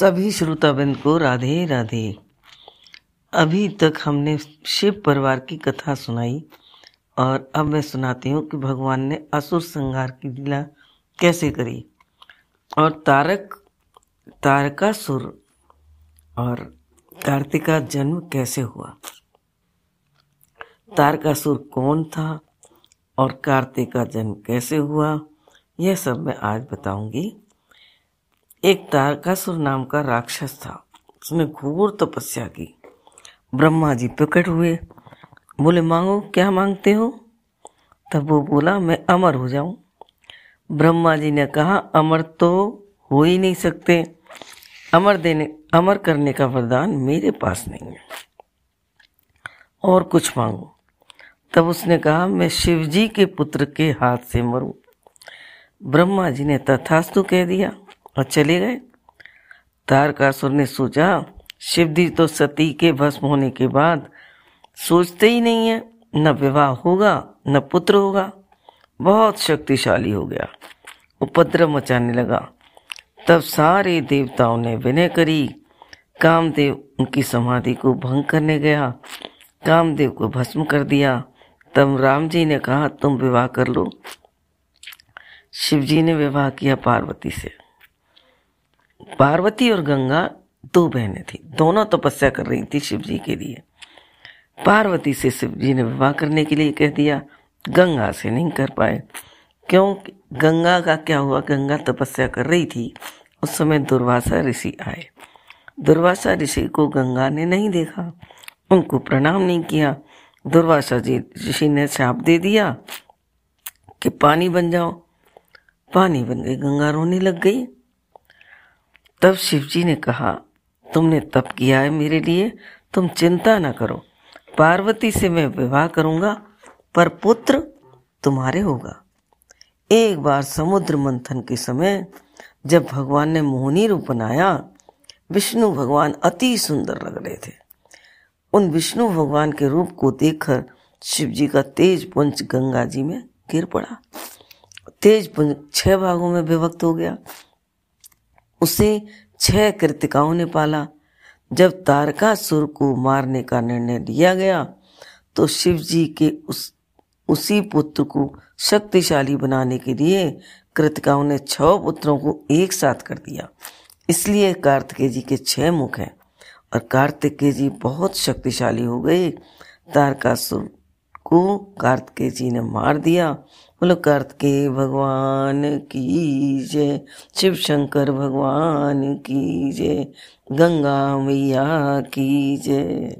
सभी श्रोताबिंद को राधे राधे। अभी तक हमने शिव परिवार की कथा सुनाई और अब मैं सुनाती हूँ कि भगवान ने असुर संहार की लीला कैसे करी। और तारक, तारकासुर और कार्तिक जन्म कैसे हुआ? तारकासुर कौन था और कार्तिक का जन्म कैसे हुआ? यह सब मैं आज बताऊँगी। एक तारकासुर नाम का राक्षस था। उसने घोर तपस्या की। ब्रह्मा जी प्रकट हुए। बोले, मांगो, क्या मांगते हो? तब वो बोला, मैं अमर हो जाऊँ। ब्रह्मा जी ने कहा, अमर तो हो ही नहीं सकते। अमर देने, अमर करने का वरदान मेरे पास नहीं है। और कुछ मांगो। तब उसने कहा, मैं शिव जी के पुत्र के हाथ से मरूं। ब्रह्मा जी ने तथास्तु कह दिया। और चले गए। तारकासुर ने सोचा, शिवजी तो सती के भस्म होने के बाद सोचते ही नहीं है, न विवाह होगा, न पुत्र होगा। बहुत शक्तिशाली हो गया। उपद्रव मचाने लगा। तब सारे देवताओं ने विनय करी। कामदेव उनकी समाधि को भंग करने गया। कामदेव को भस्म कर दिया। तब राम जी ने कहा, तुम विवाह कर लो। शिवजी ने विवाह किया पार्वती से। पार्वती और गंगा दो बहनें थी। दोनों तपस्या कर रही थी शिव जी के लिए। पार्वती से शिव जी ने विवाह करने के लिए कह दिया, गंगा से नहीं कर पाए। क्यों? गंगा का क्या हुआ? गंगा तपस्या कर रही थी। उस समय दुर्वासा ऋषि आए। दुर्वासा ऋषि को गंगा ने नहीं देखा। उनको प्रणाम नहीं किया। दुर्वासा जी ऋषि ने शाप दे दिया कि पानी बन जाओ। पानी बन गई, गंगा रोने लग गई। तब शिवजी ने कहा, तुमने तप किया है मेरे लिए, तुम चिंता न करो। पार्वती से मैं विवाह करूँगा, पर पुत्र तुम्हारे होगा। एक बार समुद्र मंथन के समय, जब भगवान ने मोहनी रूप बनाया, विष्णु भगवान अति सुंदर लग रहे थे। उन विष्णु भगवान के रूप को देखकर शिव जी का तेज पुंज गंगा जी में गिर पड़ा। तेज पुंज छह भागों में विभक्त हो गया। उसे छह कृतिकाओं ने पाला। जब तारकासुर को मारने का निर्णय लिया गया तो शिव जी के उस, उसी पुत्र को शक्तिशाली बनाने के लिए कृतिकाओं ने छह पुत्रों को एक साथ कर दिया। इसलिए कार्तिकेय जी के छह मुख हैं और कार्तिकेय जी बहुत शक्तिशाली हो गए। तारकासुर को कार्तिकेय जी ने मार दिया। बोलो, कार्तिकेय भगवान की जय, शिव शंकर भगवान की जय, गंगा मैया की जय।